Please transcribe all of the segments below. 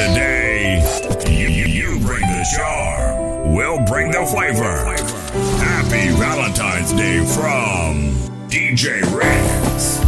Today, you, you bring the charm. We'll bring the flavor. Happy Valentine's Day from DJ Ricks.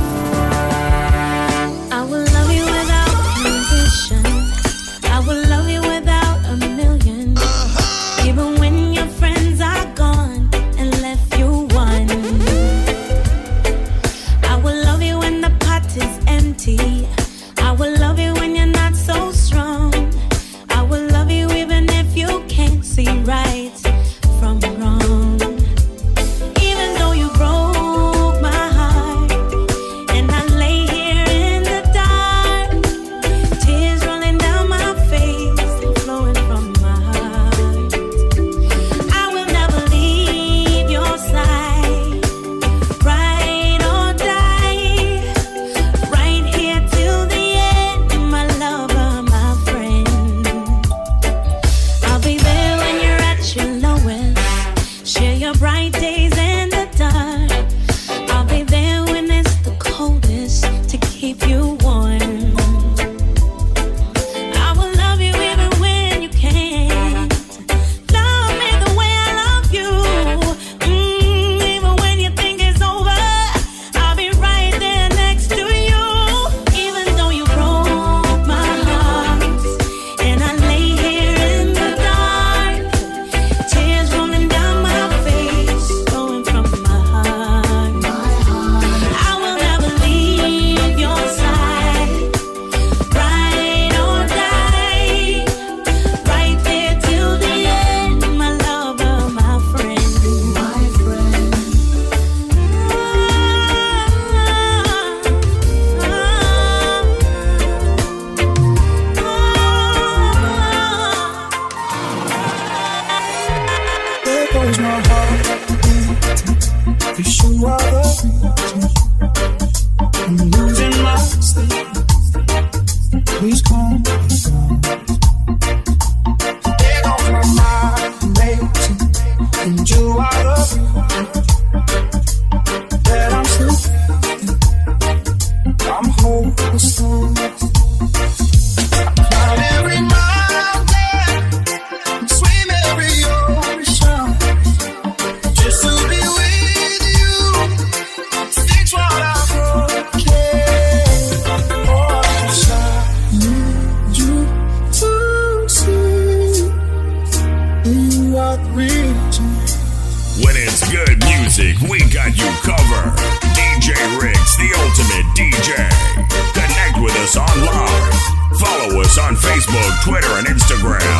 Facebook, Twitter, and Instagram.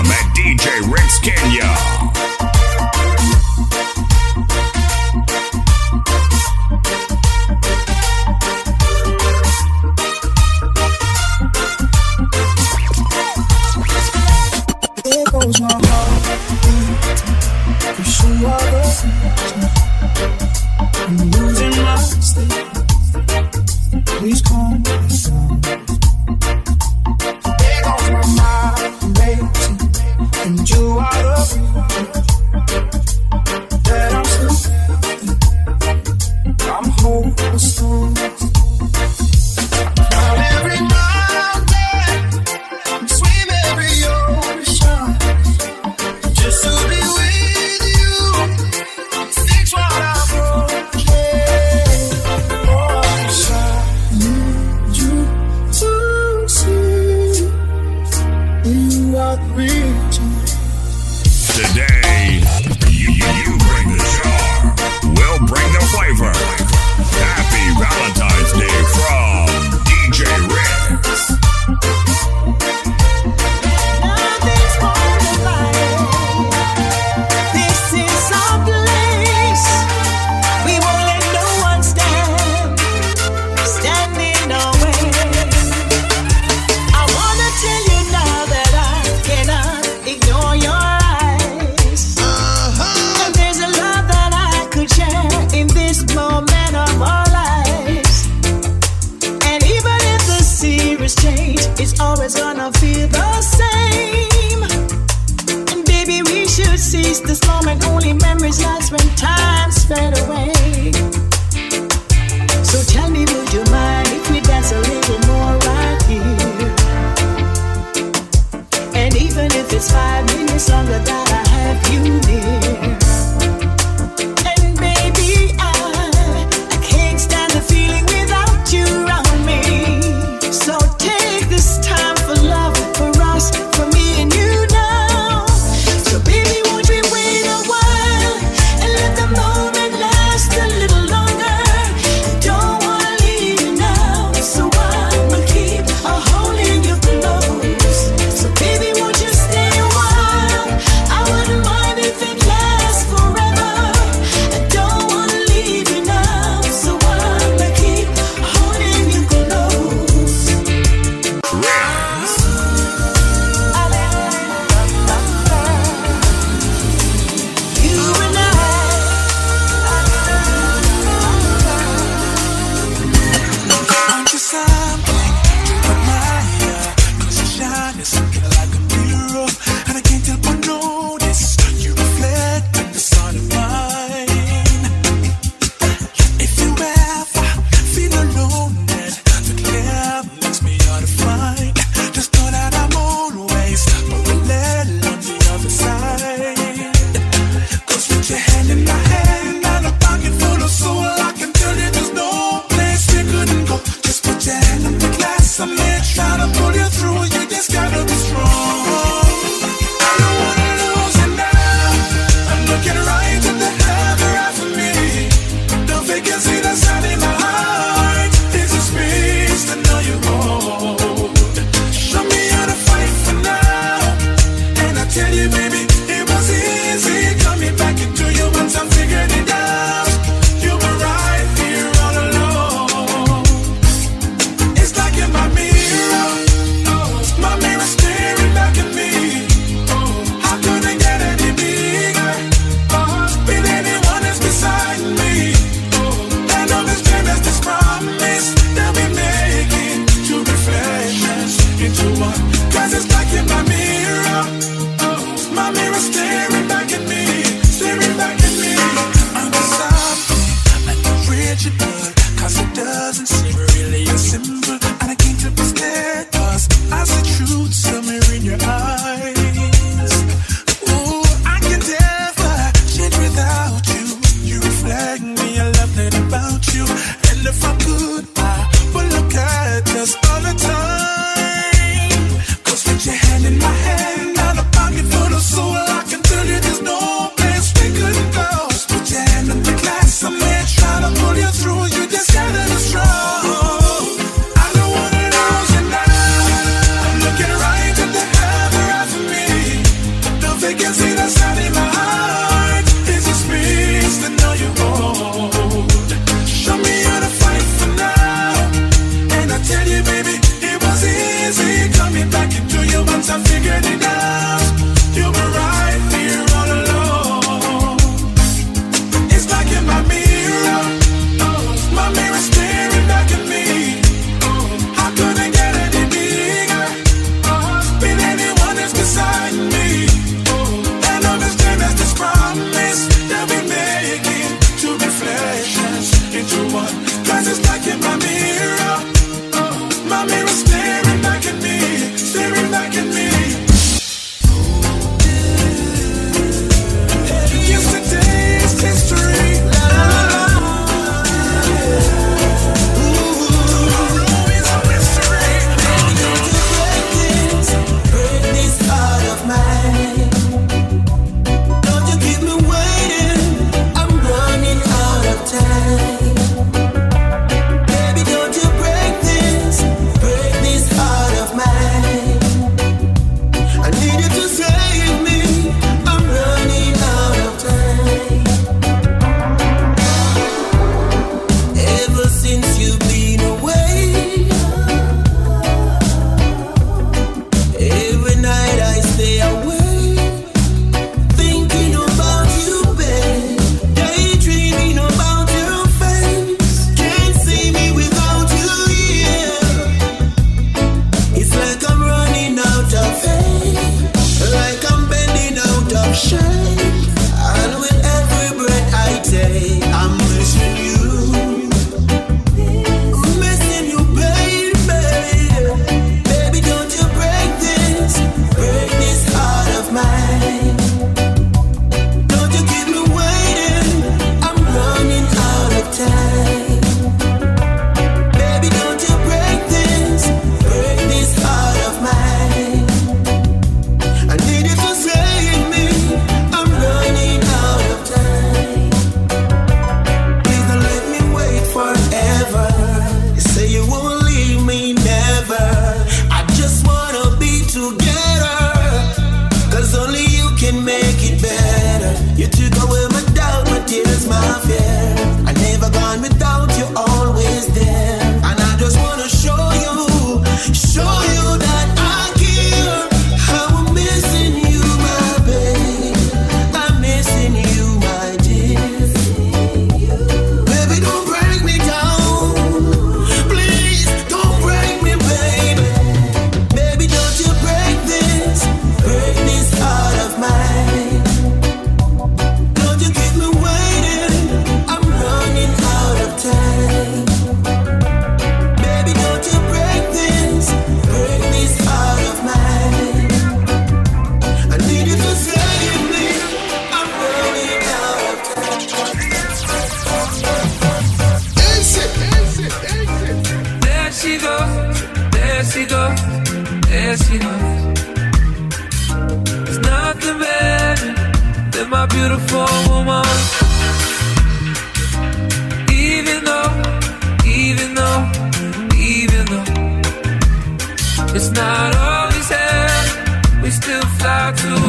not always here. We still fly to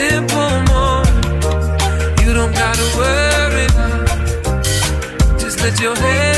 simple moment. You don't gotta worry. Just let your head.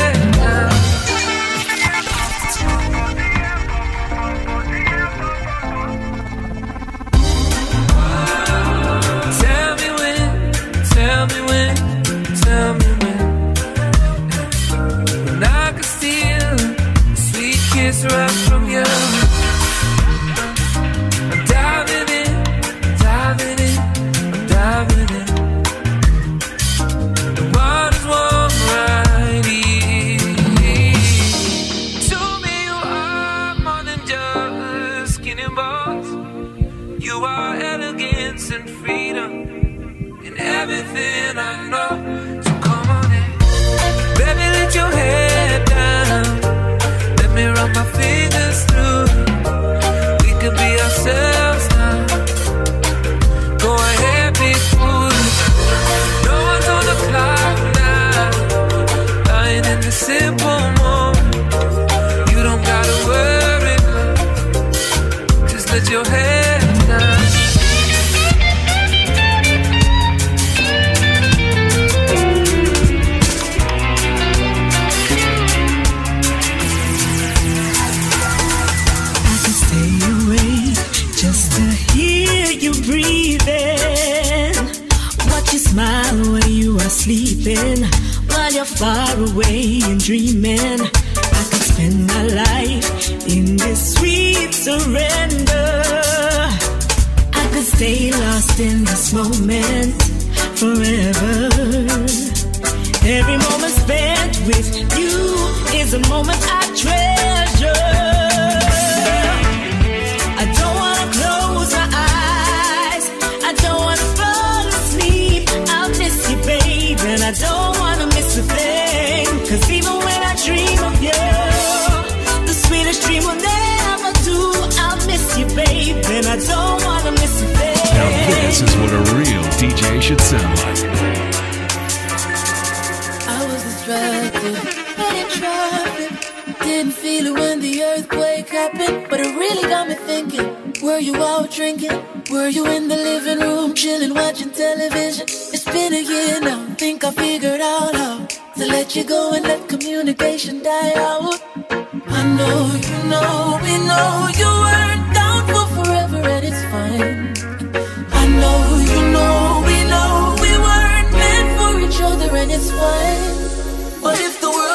dreaming I could spend my life in this sweet surrender. I could stay lost in this moment forever. Every moment spent with you is a moment I what a real DJ should sound like. I was distracted, but in traffic. Didn't feel it when the earthquake happened, but it really got me thinking. Were you out drinking? Were you in the living room, chilling, watching television? It's been a year now. Think I figured out how to let you go and let communication die out. I know you know we know you. But if the world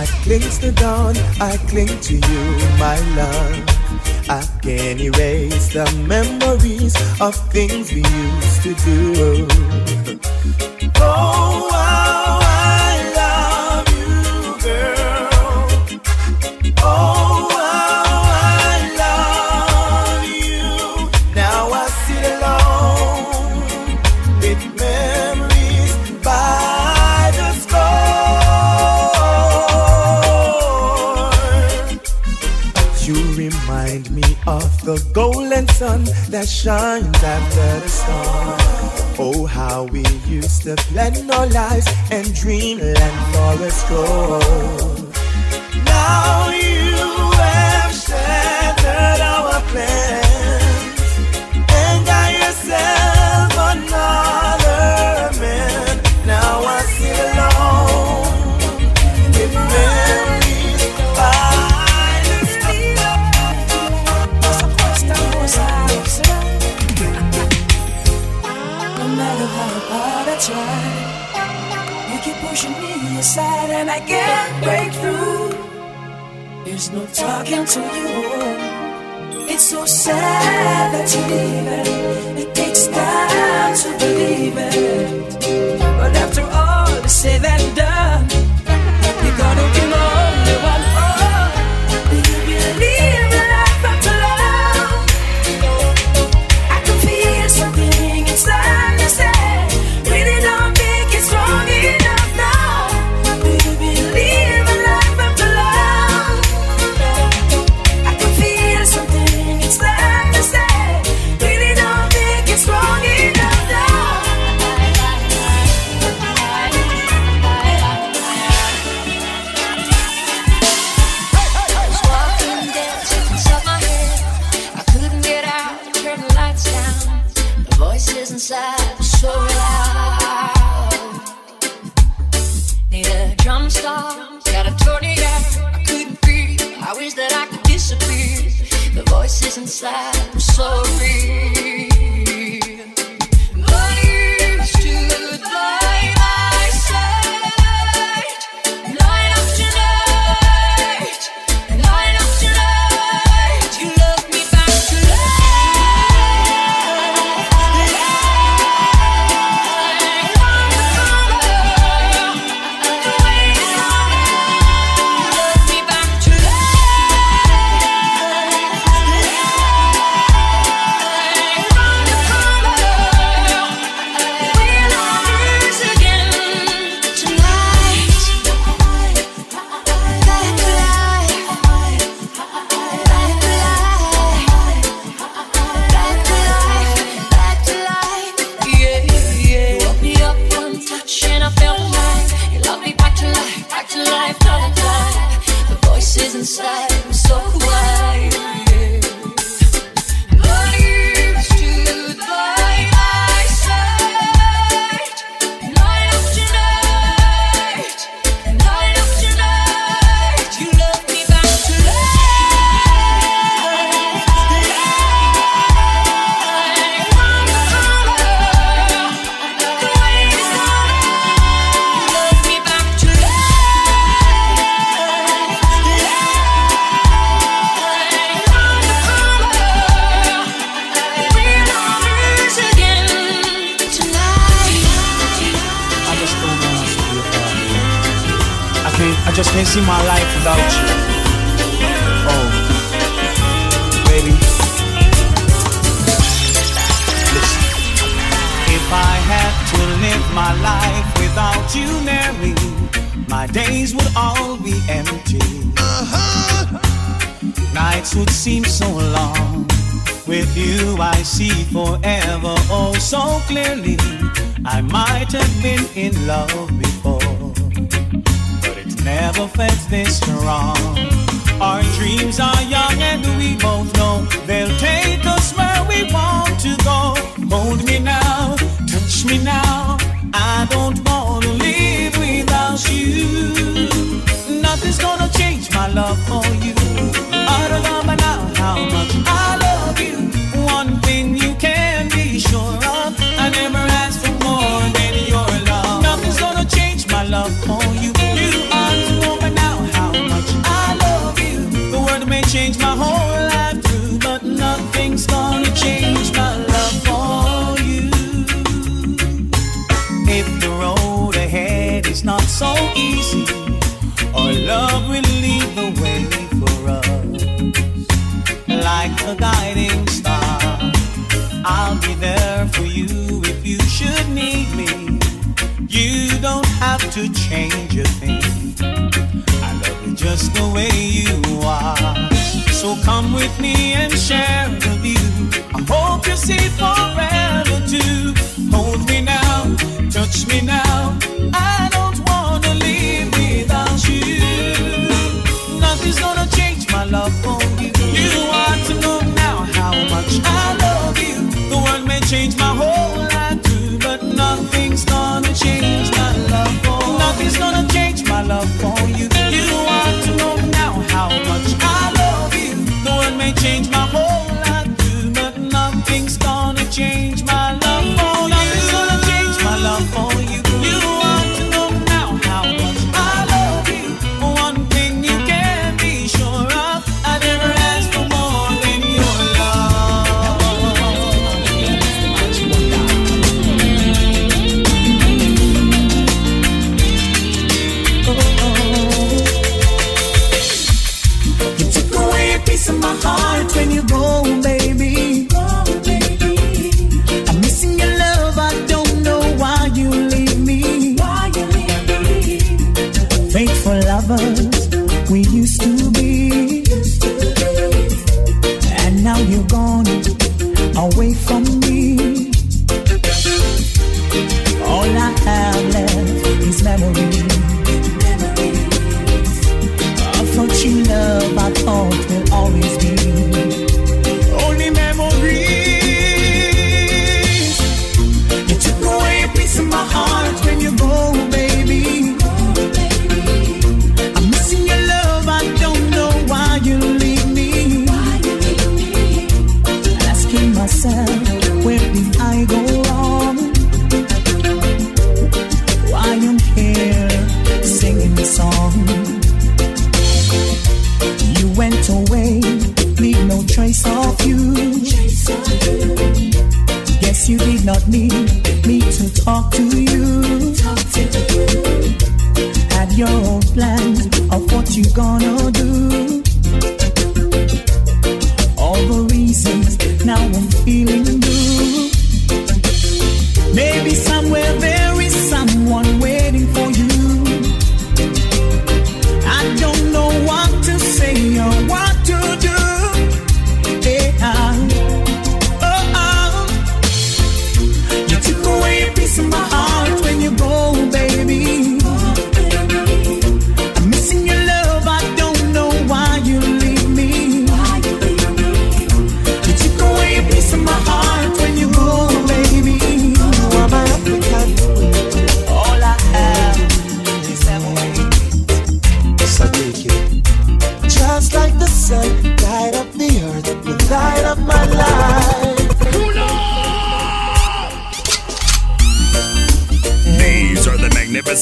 night clings to dawn, I cling to you, my love. I can erase the memories of things we used to do. Oh, I golden sun that shines after the storm. Oh, how we used to plan our lives and dreamland for a. Now you have shattered our plans. try. You keep pushing me aside, and I can't break through. There's no talking to you. It's so sad that you leave it. It takes time to believe it. But after all is said and done.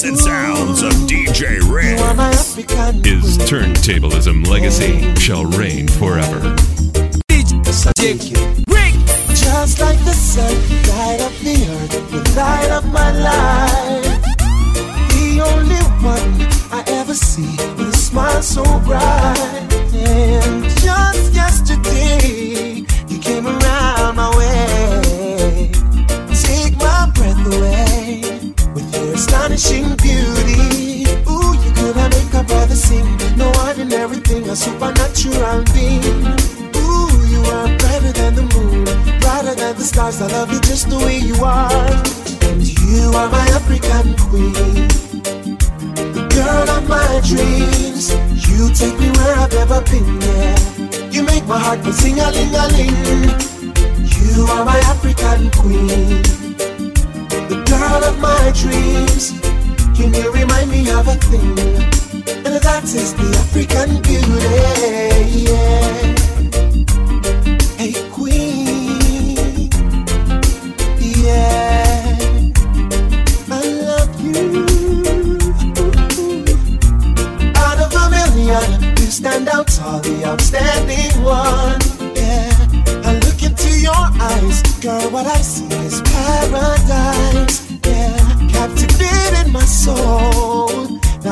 Magnificent sounds of DJ You are my Ricks. African His turntablism legacy shall reign forever. Just like the sun, light up the earth, the light of my life. The only one I ever see with a smile so bright. And just yesterday, you came around my way. Take my breath away with your astonishing supernatural being. Ooh, you are brighter than the moon, brighter than the stars. I love you just the way you are. And you are my African queen, the girl of my dreams. You take me where I've never been, yeah. You make my heart go sing a ling a ling. You are my African queen, the girl of my dreams. Can you remind me of a thing? And that is the African beauty, yeah. Hey, queen, yeah. I love you. Out of a million, you stand out tall, the outstanding one. Yeah, I look into your eyes, girl. What I see is paradise. Yeah, captivating my soul.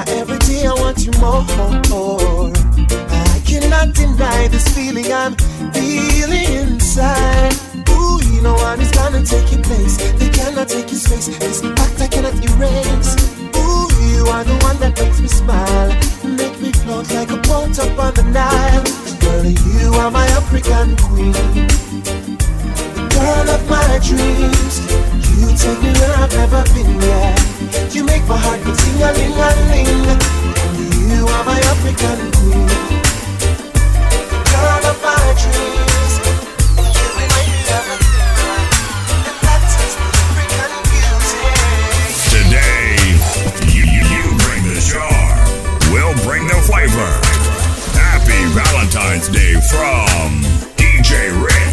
Every day I want you more. I cannot deny this feeling I'm feeling inside. Ooh, you know one is gonna take your place. They cannot take your space. This fact I cannot erase. Ooh, you are the one that makes me smile. Make me float like a boat up on the Nile. Girl, you are my African queen. The girl of my dreams. You take me where I've never been, yeah. You make my heart beat ting a ling a ling. You are my African queen. Girl of my dreams. You. And that is African. Today, you, bring the. We'll bring the flavor. Happy Valentine's Day from DJ Ricks.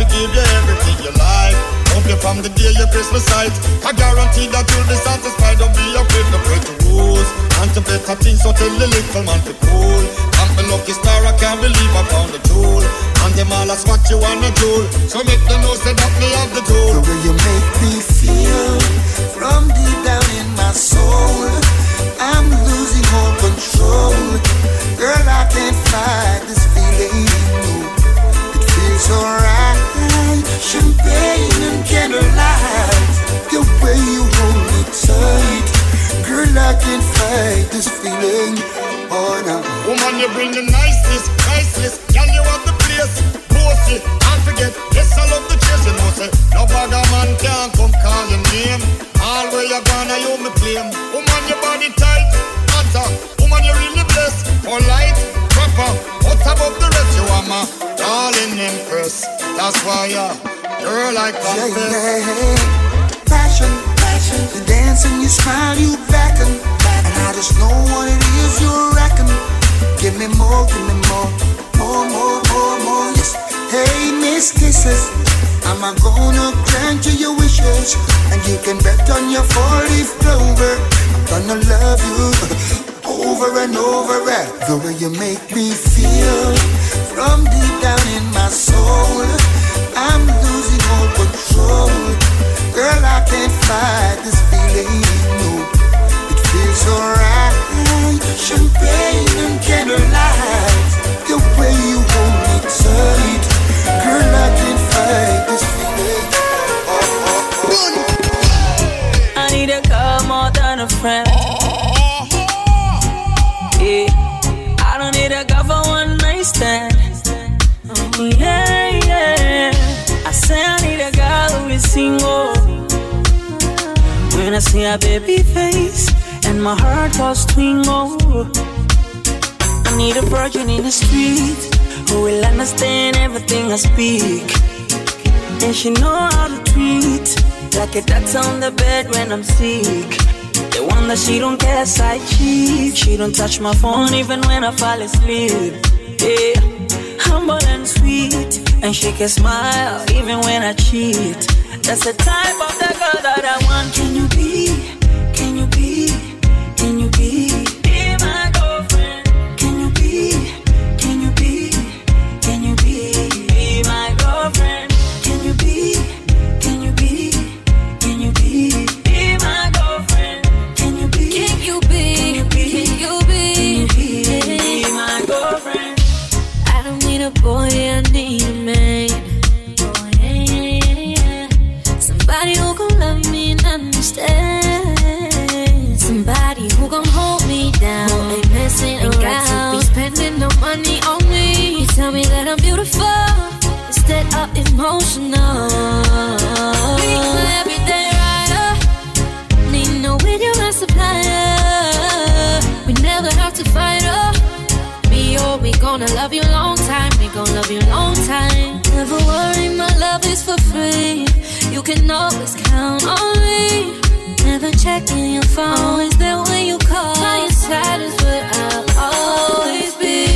To give you everything you like. Hope you from the day your Christmas sight. I guarantee that you'll be satisfied. Don't be afraid to break the rules. And to better things, so tell the little man to cool. I'm the lucky star, I can't believe I found the jewel. And them all ask what you wanna do. So make them know say that me have the tool. The way you make me feel from deep down in my soul, I'm losing all control. Girl, I can't fight this feeling. No. It feels so right. Champagne and candlelight, the way you hold me tight. Girl, I can't fight this feeling. Oh, no. Woman, you bring the niceness, priceless. Can you have the place? Bossy, and forget. Yes, I love the chase, you know. No bagger man can't come call your name. All where you gonna, you me claim. Woman, your body tight, matter. Woman, you really blessed. Polite, proper, out above the rest. You are my darling empress. That's why, yeah, girl, I Yeah, confess. yeah. Passion, passion. You dance and you smile, you beckon. And I just know what it is you're reckon. Give me more, give me more. More, more, more, more. Yes. Hey, Miss Kisses. I'm gonna grant you your wishes. And you can bet on your 40 clover. I'm gonna love you over and over. And the way you make me feel from deep down in my soul. I'm losing all control. Girl, I can't fight this feeling. No, it feels so right. Champagne and candlelight, the way you hold me tight. Girl, I can't fight this feeling. Oh, oh, oh. I need a girl more than a friend. Yeah, I don't need a girl for one night stand. Oh, yeah, yeah. I say I need a girl who is single. When I see a baby face and my heart goes twingle. I need a virgin in the street who will understand everything I speak. And she know how to treat Like a doctor on the bed when I'm sick The one that she don't care I cheat She don't touch my phone even when I fall asleep. Yeah, humble and sweet. And she can smile even when I cheat. That's the type of the girl that I want. Can you be, time. We gonna love you long time. Never worry, my love is for free. You can always count on me. Never checking your phone. Always there when you call. By your side is where I'll always be.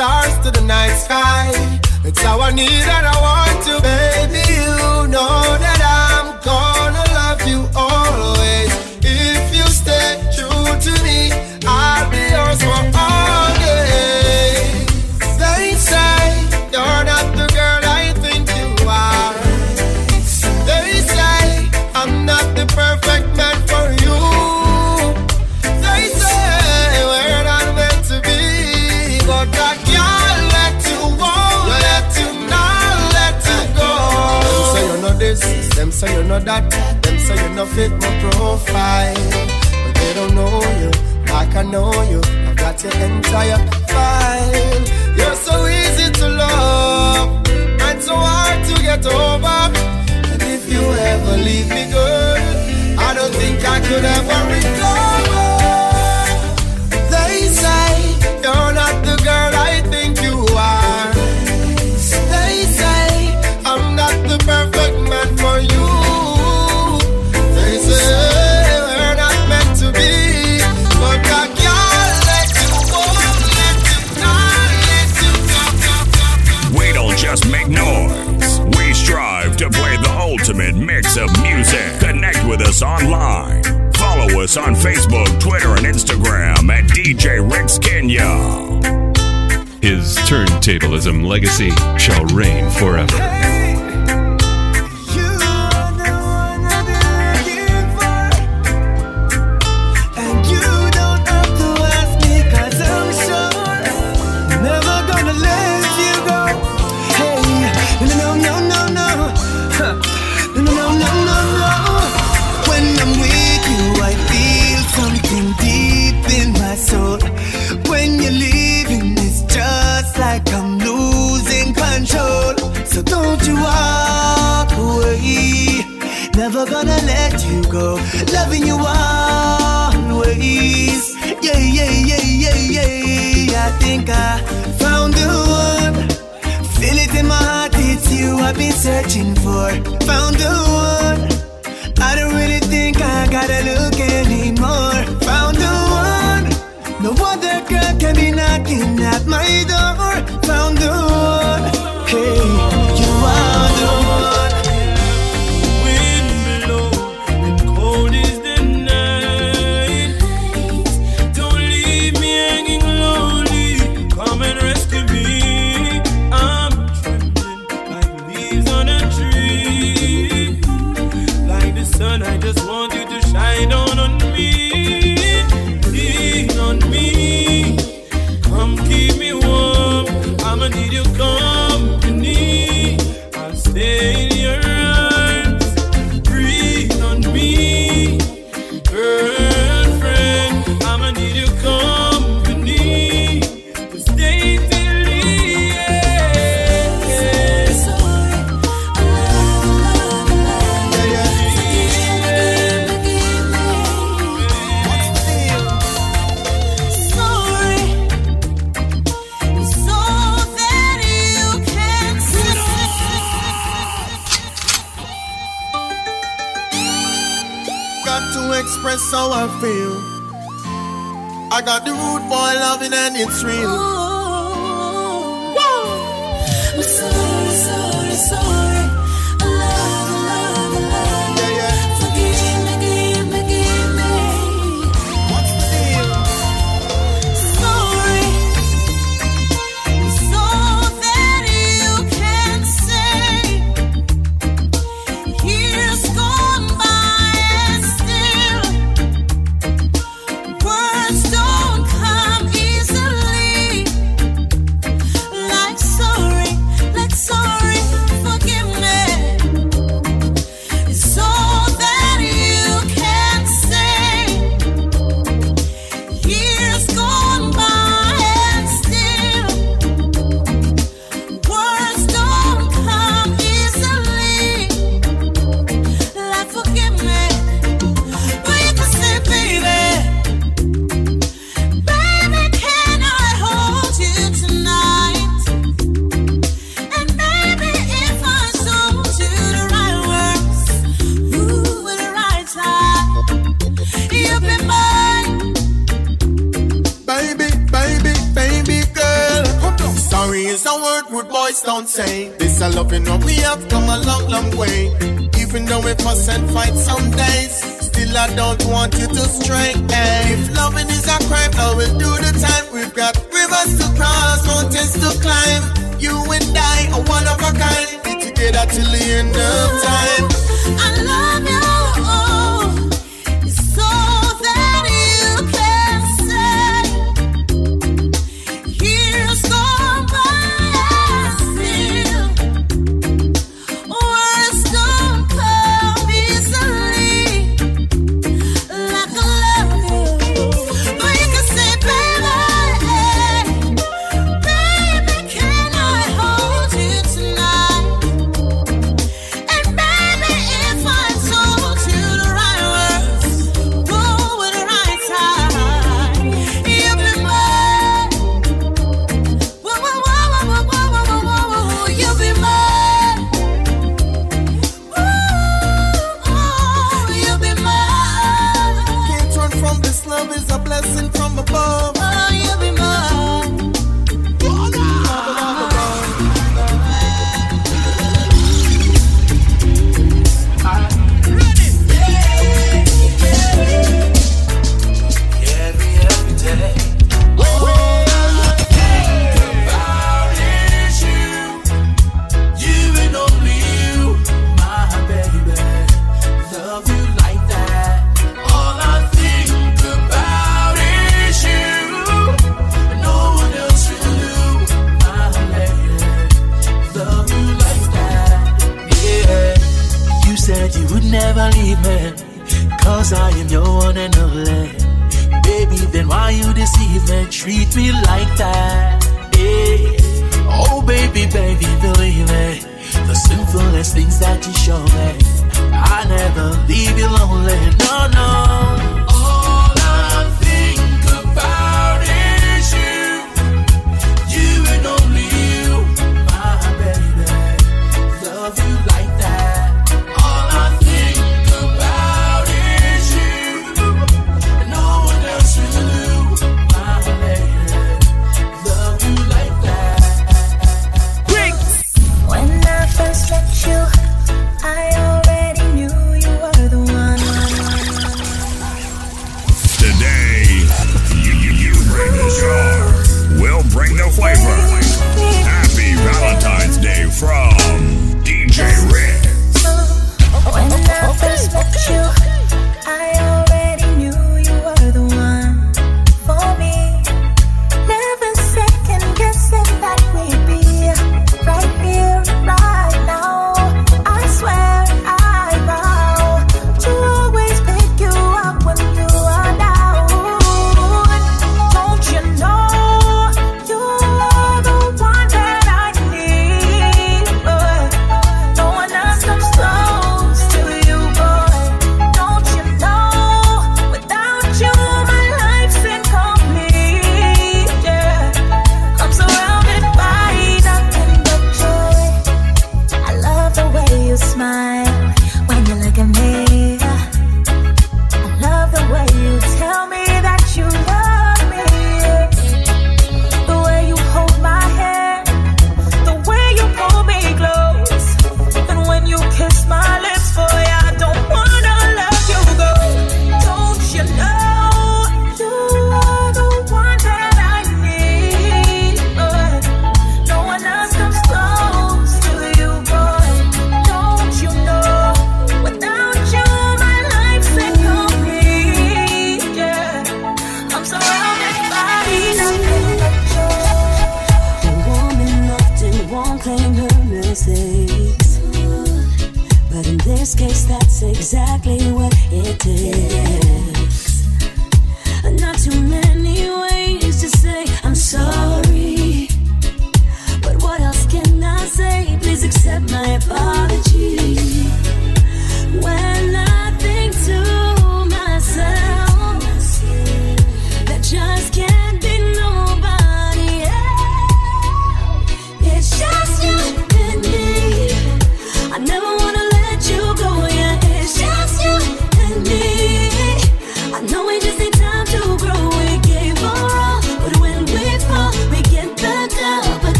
stars to the night sky. It's how I need and I want to, baby. You know that. so you're not that. Them say you know fit my profile. But they don't know you like I know you. I've got your entire file. You're so easy to love and so hard to get over. And if you ever leave me, girl, I don't think I could ever recover. Of music. Connect with us online. Follow us on Facebook, Twitter, and Instagram at DJ Ricks Kenya. His turntablism legacy shall reign forever. think I found the one. Feel it in my heart, it's you I've been searching for. Found the one. I don't really think I gotta look anymore. Found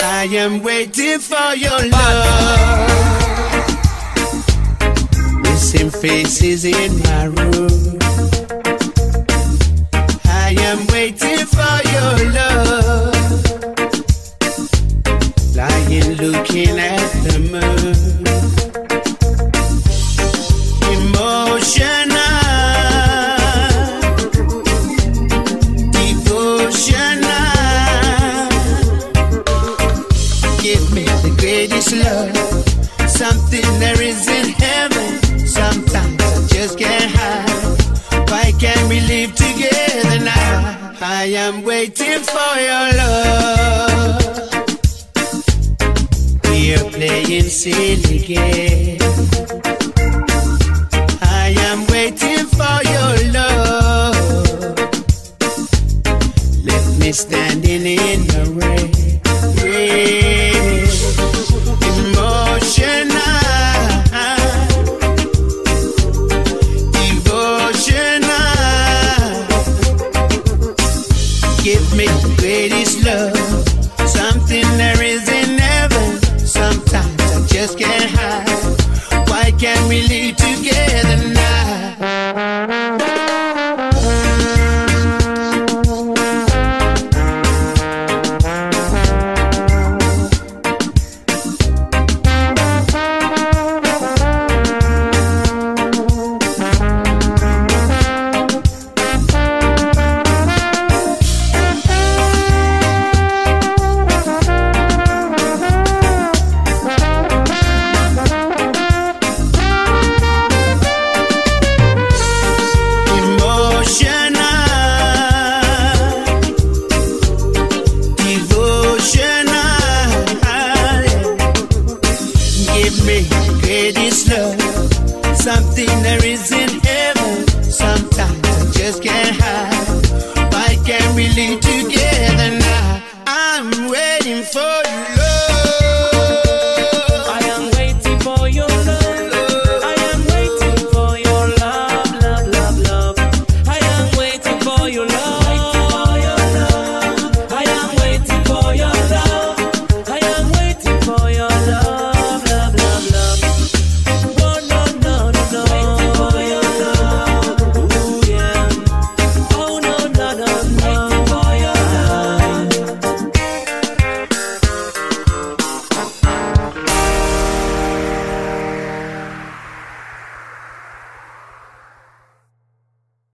I am waiting for your love. Missing faces in my room. I am waiting for your love. Lying looking at live together now? I am waiting for your love. We are playing silly games.